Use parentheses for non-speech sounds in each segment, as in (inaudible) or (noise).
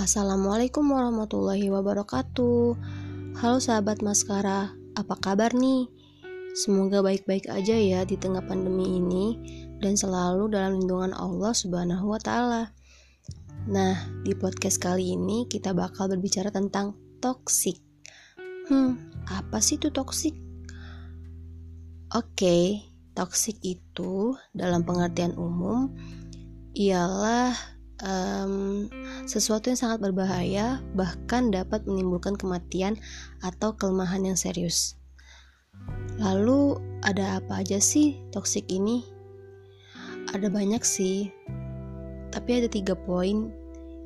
Assalamualaikum warahmatullahi wabarakatuh. Halo sahabat Maskara, apa kabar nih? Semoga baik-baik aja ya di tengah pandemi ini dan selalu dalam lindungan Allah Subhanahu wa taala. Nah, di podcast kali ini kita bakal berbicara tentang toxic. Hmm, apa sih itu toxic? Oke, toxic itu dalam pengertian umum ialah um, sesuatu yang sangat berbahaya, bahkan dapat menimbulkan kematian atau kelemahan yang serius. Lalu, ada apa aja sih toksik ini? Ada banyak sih, tapi ada tiga poin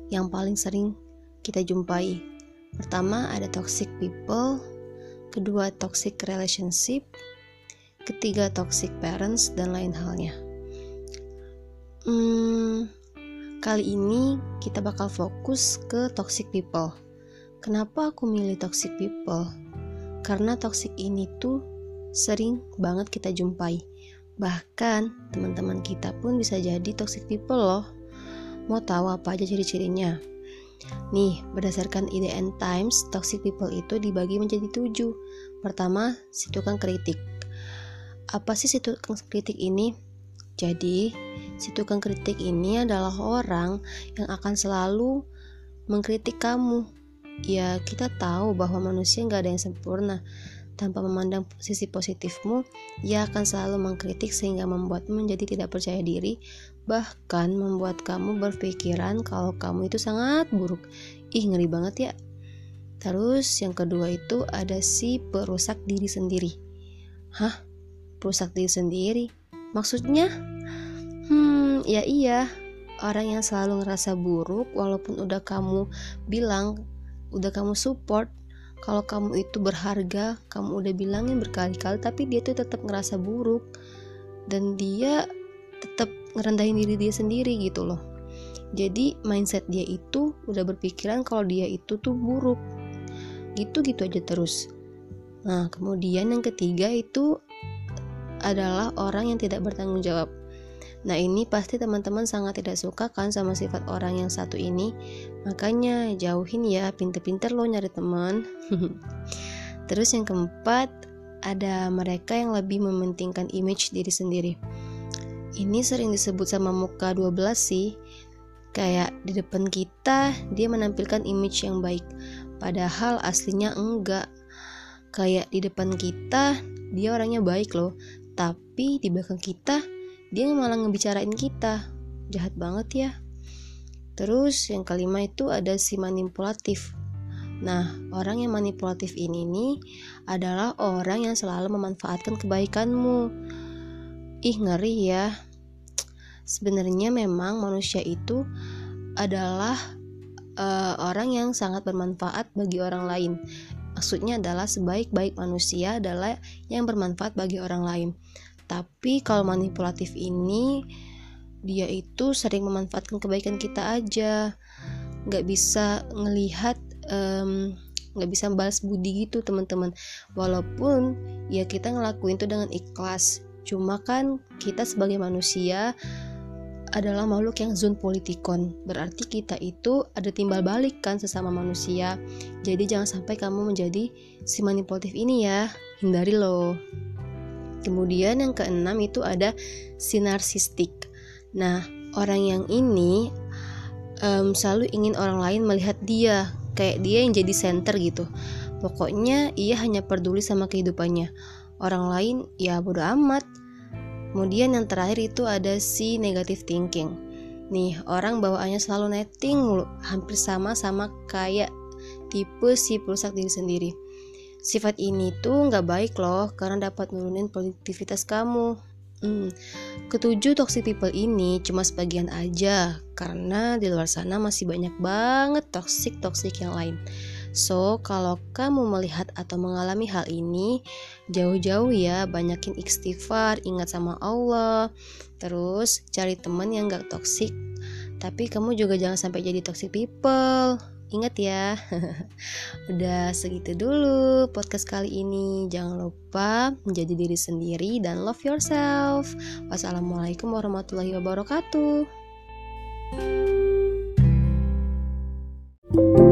yang paling sering kita jumpai. Pertama, ada toxic people, kedua, toxic relationship, ketiga, toxic parents, dan lain halnya. Hmm, Kali ini kita bakal fokus ke toxic people. Kenapa aku milih toxic people? Karena toxic ini tuh sering banget kita jumpai. Bahkan teman-teman kita pun bisa jadi toxic people loh. Mau tahu apa aja ciri-cirinya? Nih, berdasarkan IDN Times, toxic people itu dibagi menjadi tujuh. Pertama, si tukang kritik. Apa sih si tukang kritik ini? Jadi, si tukang kritik ini adalah orang yang akan selalu mengkritik kamu. Ya, kita tahu bahwa manusia nggak ada yang sempurna. Tanpa memandang sisi positifmu, ia akan selalu mengkritik sehingga membuatmu menjadi tidak percaya diri, bahkan membuat kamu berpikiran kalau kamu itu sangat buruk. Ih, ngeri banget ya. Terus yang kedua itu ada si perusak diri sendiri. Hah? Perusak diri sendiri? Maksudnya? Ya iya. Orang yang selalu ngerasa buruk walaupun udah kamu bilang, udah kamu support kalau kamu itu berharga, kamu udah bilangin berkali-kali tapi dia tuh tetap ngerasa buruk dan dia tetap ngerendahin diri dia sendiri gitu loh. Jadi mindset dia itu udah berpikiran kalau dia itu tuh buruk. Gitu-gitu aja terus. Nah, kemudian yang ketiga itu adalah orang yang tidak bertanggung jawab. Nah, ini pasti teman-teman sangat tidak suka kan sama sifat orang yang satu ini. Makanya jauhin ya, pinter-pinter lo nyari teman. (laughs) Terus yang keempat, ada mereka yang lebih mementingkan image diri sendiri. Ini sering disebut sama muka 12 sih. Kayak di depan kita, dia menampilkan image yang baik. Padahal aslinya enggak. Kayak di depan kita, dia orangnya baik loh tapi di belakang kita dia malah ngebicarain kita. Jahat banget ya. Terus yang kelima itu ada si manipulatif. Nah orang yang manipulatif ini nih adalah orang yang selalu memanfaatkan kebaikanmu. Ih ngeri ya. Sebenarnya memang manusia itu adalah uh, orang yang sangat bermanfaat bagi orang lain. Maksudnya adalah sebaik-baik manusia adalah yang bermanfaat bagi orang lain. Tapi kalau manipulatif ini dia itu sering memanfaatkan kebaikan kita aja, nggak bisa ngelihat, nggak um, bisa balas budi gitu teman-teman. Walaupun ya kita ngelakuin itu dengan ikhlas, cuma kan kita sebagai manusia adalah makhluk yang zon politikon. Berarti kita itu ada timbal balik kan sesama manusia. Jadi jangan sampai kamu menjadi si manipulatif ini ya. Hindari loh. Kemudian yang keenam itu ada si narsistik. Nah, orang yang ini um, selalu ingin orang lain melihat dia kayak dia yang jadi center gitu. Pokoknya ia hanya peduli sama kehidupannya. Orang lain ya bodo amat Kemudian yang terakhir itu ada si negative thinking. Nih, orang bawaannya selalu netting mulu, hampir sama sama kayak tipe si perusak diri sendiri. Sifat ini tuh nggak baik loh, karena dapat nurunin produktivitas kamu. Hmm. Ketujuh toxic people ini cuma sebagian aja, karena di luar sana masih banyak banget toxic-toxic yang lain. So, kalau kamu melihat atau mengalami hal ini, jauh-jauh ya, banyakin istighfar, ingat sama Allah, terus cari teman yang gak toksik. Tapi kamu juga jangan sampai jadi toxic people. Ingat ya. (laughs) Udah segitu dulu podcast kali ini. Jangan lupa menjadi diri sendiri dan love yourself. Wassalamualaikum warahmatullahi wabarakatuh. you